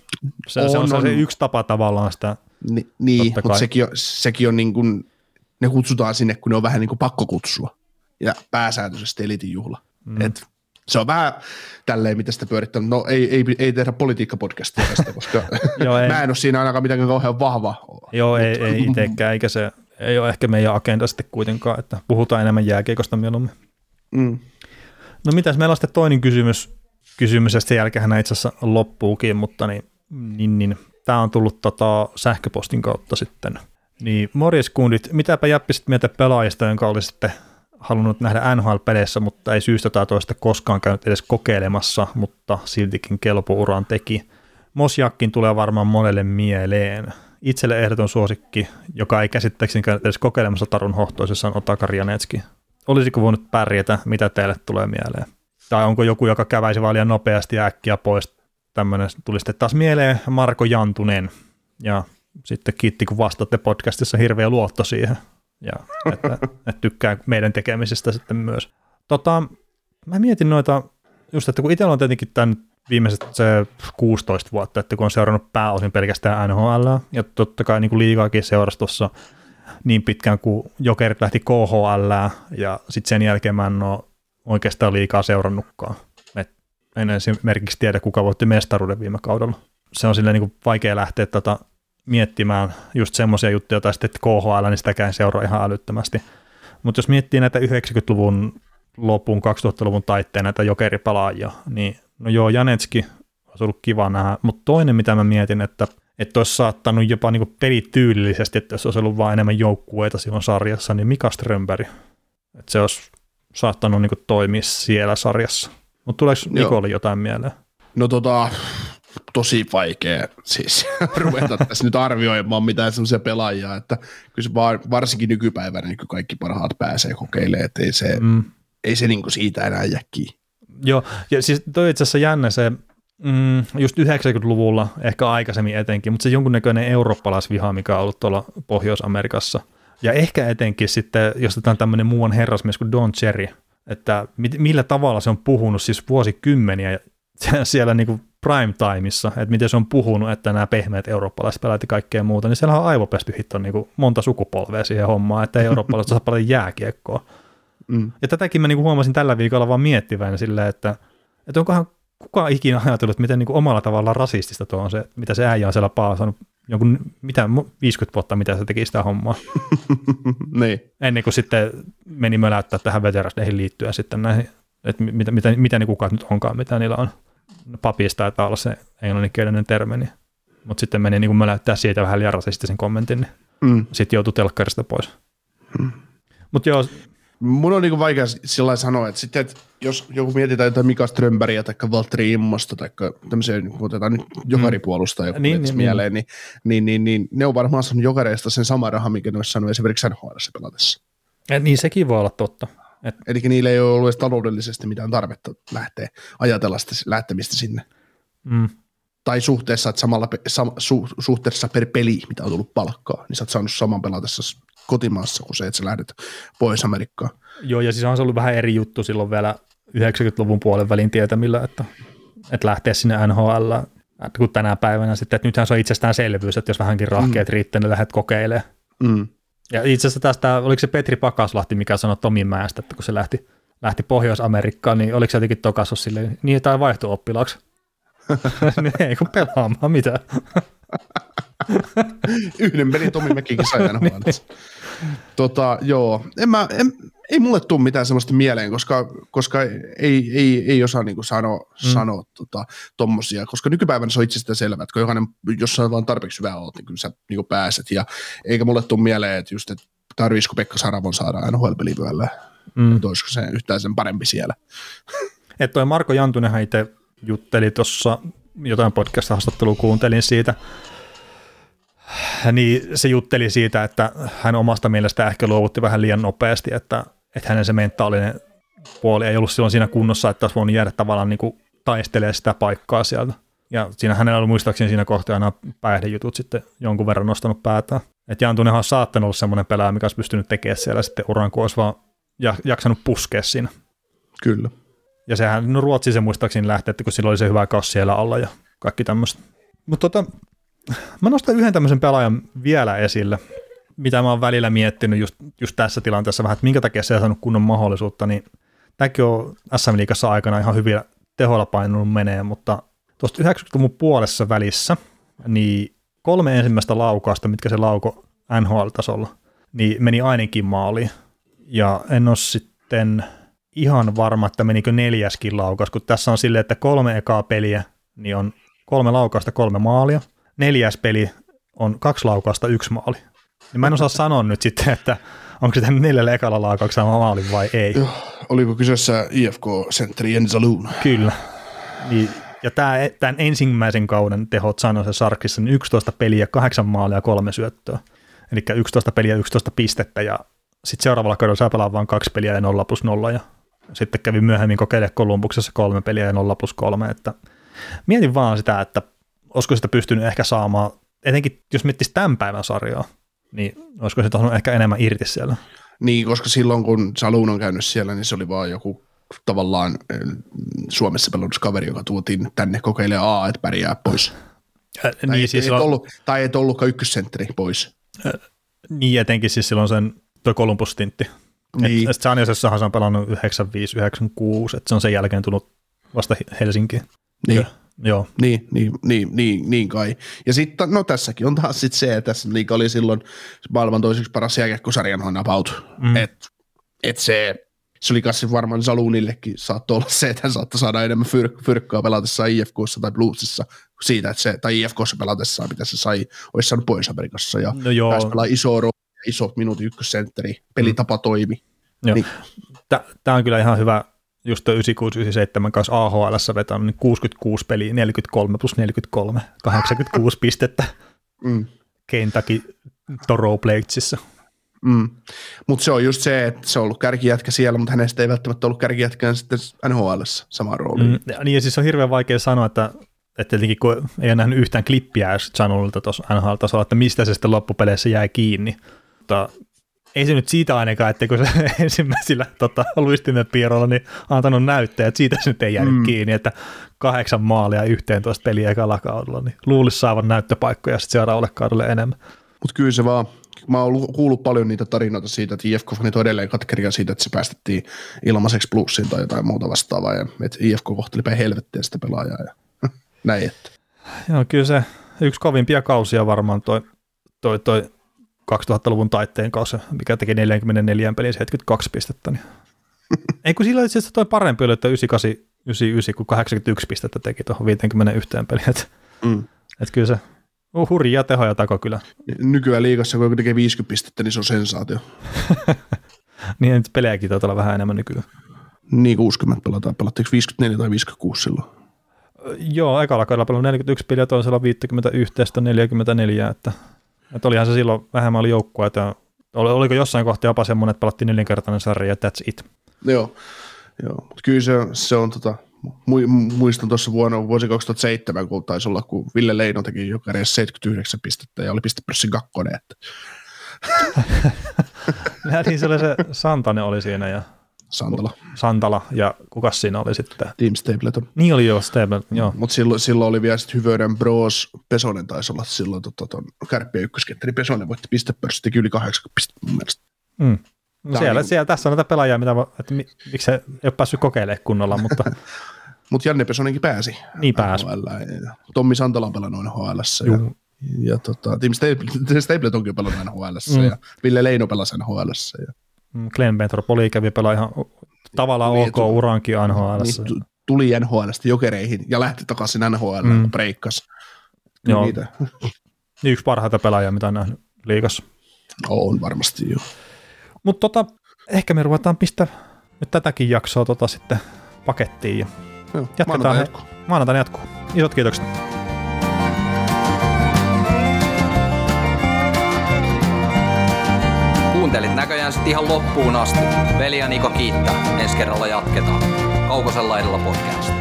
se, on, se on, on se yksi tapa tavallaan sitä. Ni, niin, mutta sekin on, sekin on niin kuin, ne kutsutaan sinne, kun ne on vähän niin kuin pakko kutsua. Ja pääsääntöisesti elitijuhla. Mm. Et se on vähän tälleen, mitä sitä pyörittänyt. No ei, ei, ei tehdä politiikkapodcastia tästä, koska Joo, ei. mä en ole siinä ainakaan mitenkään kauhean vahva. Joo, ei, ei itsekään, eikä se ei ole ehkä meidän agenda sitten kuitenkaan, että puhutaan enemmän jääkiekosta mieluummin. Mm. No mitäs, meillä on sitten toinen kysymys, kysymys ja sen jälkeen itse asiassa loppuukin, mutta niin, niin, niin tämä on tullut tota sähköpostin kautta sitten. Niin morjes kundit, mitäpä jäppisit mieltä pelaajista, jonka olisitte halunnut nähdä NHL-peleissä, mutta ei syystä tai toista koskaan käynyt edes kokeilemassa, mutta siltikin kelpo-uran teki. Mosjakkin tulee varmaan monelle mieleen. Itselle ehdoton suosikki, joka ei käsittääkseni käynyt edes kokeilemassa Tarun hohtoisessa on Otaka Rianetski. Olisiko voinut pärjätä, mitä teille tulee mieleen? Tai onko joku, joka käväisi vaan nopeasti ja äkkiä pois? Tämmöinen tuli sitten taas mieleen Marko Jantunen. Ja sitten kiitti, kun vastaatte podcastissa hirveä luotto siihen ja että, että tykkää meidän tekemisestä sitten myös. Tota, mä mietin noita, just että kun itsellä on tietenkin tämän viimeiset se 16 vuotta, että kun on seurannut pääosin pelkästään NHL, ja totta kai niin kuin liigaakin seurasi tuossa niin pitkään kuin Jokerit lähti KHL, ja sitten sen jälkeen mä en ole oikeastaan liikaa seurannutkaan. Et en esimerkiksi tiedä, kuka voitti mestaruuden viime kaudella. Se on silleen niin kuin vaikea lähteä tätä miettimään just semmoisia juttuja, tai sitten että KHL, niin sitäkään seuraa ihan älyttömästi. Mutta jos miettii näitä 90-luvun lopun, 2000-luvun taitteen näitä jokeripelaajia, niin no joo, Janetski olisi ollut kiva nähdä, mutta toinen, mitä mä mietin, että että olisi saattanut jopa niin pelityylillisesti, että jos olisi ollut vain enemmän joukkueita silloin sarjassa, niin Mika Strömberg, että se olisi saattanut niin toimia siellä sarjassa. Mutta tuleeko Nikolle jotain mieleen? No tota, tosi vaikea siis ruveta tässä nyt arvioimaan mitään semmoisia pelaajia, että kyllä se var, varsinkin nykypäivänä niin kaikki parhaat pääsee kokeilemaan, että ei se, mm. ei se niin siitä enää jää Joo, ja siis toi itse asiassa jännä se, mm, just 90-luvulla, ehkä aikaisemmin etenkin, mutta se jonkunnäköinen eurooppalaisviha, mikä on ollut tuolla Pohjois-Amerikassa, ja ehkä etenkin sitten, jos otetaan tämmöinen muuan herrasmies kuin Don Cherry, että millä tavalla se on puhunut siis vuosikymmeniä siellä niin kuin prime timeissa, että miten se on puhunut, että nämä pehmeät eurooppalaiset pelaat ja kaikkea muuta, niin siellä on aivopesty hitto niin kuin monta sukupolvea siihen hommaan, että eurooppalaiset saa paljon jääkiekkoa. Mm. Ja tätäkin mä niin kuin huomasin tällä viikolla vaan miettivän silleen, että, että onkohan kukaan ikinä ajatellut, että miten niin kuin omalla tavallaan rasistista tuo on se, mitä se äijä on siellä paasannut jonkun, mitä, 50 vuotta, mitä se teki sitä hommaa. niin. Ennen kuin sitten meni möläyttää tähän veterasteihin liittyen sitten näihin, että mitä, mitä, mitä ne kukaan nyt onkaan, mitä niillä on papista taitaa olla se englanninkielinen termi, niin, mutta sitten meni niin möläyttää siitä vähän liian rasistisen kommentin, niin mm. sitten joutui telkkarista pois. Mm. Mutta joo. Mun on niin vaikea sillä sanoa, että sitten, että jos joku mietitään jotain Mika Strömbergia tai Valtteri Immosta tai tämmöisiä, niin otetaan nyt jokaripuolusta joku niin, niin, mieleen, niin. Niin, niin, niin, niin, ne on varmaan saanut jokareista sen sama raha, mikä ne olisi saanut esimerkiksi NHL pelatessa. Ja niin sekin voi olla totta. Et. Eli niillä ei ole ollut edes taloudellisesti mitään tarvetta lähteä ajatella sitä lähtemistä sinne. Mm. Tai suhteessa, että samalla, sam, su, suhteessa per peli, mitä on tullut palkkaa, niin sä oot saanut saman pelatessa kotimaassa kuin se, että sä lähdet Pohjois-Amerikkaan. Joo, ja siis on se ollut vähän eri juttu silloin vielä 90-luvun puolen välin tietämillä, että, että lähteä sinne NHL, kun tänä päivänä sitten, että nythän se on itsestäänselvyys, että jos vähänkin rahkeet mm. riittää, niin lähdet kokeilemaan. Mm. Ja itse asiassa tästä, oliko se Petri Pakaslahti, mikä sanoi Tomin mäestä, että kun se lähti, lähti Pohjois-Amerikkaan, niin oliko se jotenkin tokasus silleen, niin tai vaihto oppilaaksi? ei kun pelaamaan, mitä? Yhden pelin Tomi Mäkikin sai NHL. tota, joo, en mä, en, ei mulle tule mitään sellaista mieleen, koska, koska ei, ei, ei osaa niin sanoa, mm. sanoa tota, tommosia, koska nykypäivänä se on itsestään selvää, että jokainen, jos sä vaan tarpeeksi hyvää oot, niin kyllä sä niin pääset, ja eikä mulle tule mieleen, että just, että tarvitsisiko Pekka Saravon saada NHL-pelivyöllä, mm. että olisiko se yhtään sen parempi siellä. Että toi Marko Jantunenhan itse jutteli tuossa, jotain podcast-haastattelua kuuntelin siitä, niin se jutteli siitä, että hän omasta mielestä ehkä luovutti vähän liian nopeasti, että, että hänen se mentaalinen puoli ei ollut silloin siinä kunnossa, että olisi voinut jäädä tavallaan niin kuin taistelemaan sitä paikkaa sieltä. Ja siinä hänellä oli muistaakseni siinä kohtaa aina päihdejutut sitten jonkun verran nostanut päätään. Että Jantunenhan on saattanut olla semmoinen pelaaja, mikä olisi pystynyt tekemään siellä sitten uran, kun olisi vaan jaksanut puskea siinä. Kyllä. Ja sehän, no Ruotsi se muistaakseni lähti, että kun sillä oli se hyvä kaus siellä alla ja kaikki tämmöistä. Mutta tota, Mä nostan yhden tämmöisen pelaajan vielä esille, mitä mä oon välillä miettinyt just, just tässä tilanteessa vähän, että minkä takia se ei saanut kunnon mahdollisuutta, niin tämäkin on SM Liigassa aikana ihan hyvillä tehoilla painunut menee, mutta tuosta 90-luvun puolessa välissä, niin kolme ensimmäistä laukausta, mitkä se lauko NHL-tasolla, niin meni ainakin maaliin. Ja en ole sitten ihan varma, että menikö neljäskin laukaus, kun tässä on silleen, että kolme ekaa peliä, niin on kolme laukausta, kolme maalia – neljäs peli on kaksi laukausta, yksi maali. Niin mä en osaa sanoa nyt sitten, että onko se neljällä ekalla laukauksella maali vai ei. Joo, oliko kyseessä IFK-sentteri Jens Alun? Kyllä. Niin, ja tämä, tämän ensimmäisen kauden tehot sanoi se Sarkissa, niin 11 peliä, kahdeksan maalia ja kolme syöttöä. Eli 11 peliä, 11 pistettä ja sitten seuraavalla kaudella saa pelaa vain kaksi peliä ja 0 plus 0 ja sitten kävi myöhemmin kokeile Kolumbuksessa kolme peliä ja 0 plus 3, että mietin vaan sitä, että olisiko sitä pystynyt ehkä saamaan, etenkin jos miettisi tämän päivän sarjaa, niin olisiko se saanut ehkä enemmän irti siellä? Niin, koska silloin kun Saloon on käynyt siellä, niin se oli vaan joku tavallaan eh, Suomessa pelannut kaveri, joka tuotiin tänne kokeilemaan A, että pärjää pois. Äh, tai, niin, et, siis et on... ollut, tai et ollutkaan ykkössentteri pois. Äh, niin, etenkin siis silloin sen tuo Columbus-tintti. Niin. Et, Sanisessahan se on pelannut 95-96, että se on sen jälkeen tullut vasta Helsinkiin. Niin. Ja Joo. Niin, niin, niin, niin, niin kai. Ja sitten, no tässäkin on taas sit se, että tässä liiga oli silloin maailman toiseksi paras jääkiekkosarjan on about. Mm. Että et se, se oli kanssa varmaan Salunillekin saattoi olla se, että hän saattoi saada enemmän fyr- fyrkkaa pelatessa IFKssa tai Bluesissa siitä, että se, tai IFKssa pelatessaan, mitä se sai, olisi saanut pois Amerikassa ja no joo. pääsi pelaa iso rooli, iso minuutin ykkössentteri, pelitapa mm. toimi. Joo. Niin. Tämä on kyllä ihan hyvä just 96-97 kanssa AHL vetänyt niin 66 peliä, 43 plus 43, 86 pistettä. Mm. Kentucky Toro Bladesissa. Mm. Mutta se on just se, että se on ollut kärkijätkä siellä, mutta hänestä ei välttämättä ollut kärkijätkään sitten NHL samaan rooliin. Mm. Ja, niin ja siis on hirveän vaikea sanoa, että, että tietenkin kun ei ole nähnyt yhtään klippiä Janulilta tuossa NHL-tasolla, että mistä se sitten loppupeleissä jäi kiinni. Mutta ei se nyt siitä ainakaan, että kun se ensimmäisillä tota, luistimet Pierolla niin antanut näyttää, että siitä se nyt ei jäänyt mm. kiinni, että kahdeksan maalia 11 peliä ekalla kaudella, niin luulisi saavan näyttöpaikkoja sitten seuraavalle kaudelle enemmän. Mutta kyllä se vaan, mä oon kuullut paljon niitä tarinoita siitä, että IFK-fanit on edelleen katkeria siitä, että se päästettiin ilmaiseksi plussiin tai jotain muuta vastaavaa, ja että IFK kohteli päin helvettiä sitä pelaajaa ja näin. Että. Joo, kyllä se yksi kovimpia kausia varmaan toi, toi, toi 2000-luvun taitteen kanssa, mikä teki 44 peliä 72 pistettä. Niin. Ei kun sillä itse asiassa toi parempi oli, että 98, 99, kun 81 pistettä teki tuohon 51 peliä. Et, mm. et kyllä se on hurjia tehoja tako kyllä. Nykyään liigassa, kun tekee 50 pistettä, niin se on sensaatio. niin, nyt pelejäkin taitaa olla vähän enemmän nykyään. Niin, 60 pelataan. Pelattiinko 54 tai 56 silloin? Joo, ekalla kaudella pelannut 41 peliä, toisella 51, 44, että että olihan se silloin vähemmän oli joukkua, että oliko jossain kohtaa jopa semmoinen, että pelattiin nelinkertainen sarja ja that's it. Joo, joo. mutta kyllä se, se on tota, muistan tuossa vuonna, vuosi 2007, kun taisi olla, kun Ville Leino teki joka 79 pistettä ja oli pistepörssin kakkonen. Että. niin se oli se Santanen oli siinä ja Santala. Santala, ja kuka siinä oli sitten? Team Stapleton. Niin oli jo, Stapleton, joo. Mutta silloin, silloin, oli vielä sitten Hyvönen Bros, Pesonen taisi olla silloin tota, ton kärppiä ykköskentteri, Pesonen voitti pistepörssi, teki yli 80 pistettä mun mielestä. Mm. No siellä, niin... siellä, tässä on näitä pelaajia, mitä, että miksi se ei ole päässyt kokeilemaan kunnolla, mutta... Mutta Janne Pesonenkin pääsi. Niin pääsi. NHL, ja Tommi Santola on pelannut NHL. Ja, ja tota, Tim Stapleton Stapleton on pelannut NHL. Mm. Ja Ville Leino pelasi NHL. Ja, Glenn Metropoli kävi pelaa ihan tavallaan Niin, ok tu- urankin NHL. niin, tu- tuli NHLstä jokereihin ja lähti takaisin NHL, Mm. mm. breikkas. Joo. Niitä Yksi parhaita pelaajia, mitä on nähnyt liigassa. on varmasti jo. Mutta tota, ehkä me ruvetaan pistää nyt tätäkin jaksoa tota sitten pakettiin. Ja Joo, Jatketaan maanantai he- jatkuu. maanantaina jatkuu. Isot kiitokset. Kuuntelit näköjään sitten ihan loppuun asti. Veli ja Niko kiittää. Ensi kerralla jatketaan. Kaukosella edellä podcast.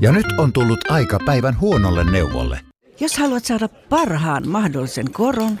Ja nyt on tullut aika päivän huonolle neuvolle. Jos haluat saada parhaan mahdollisen koron,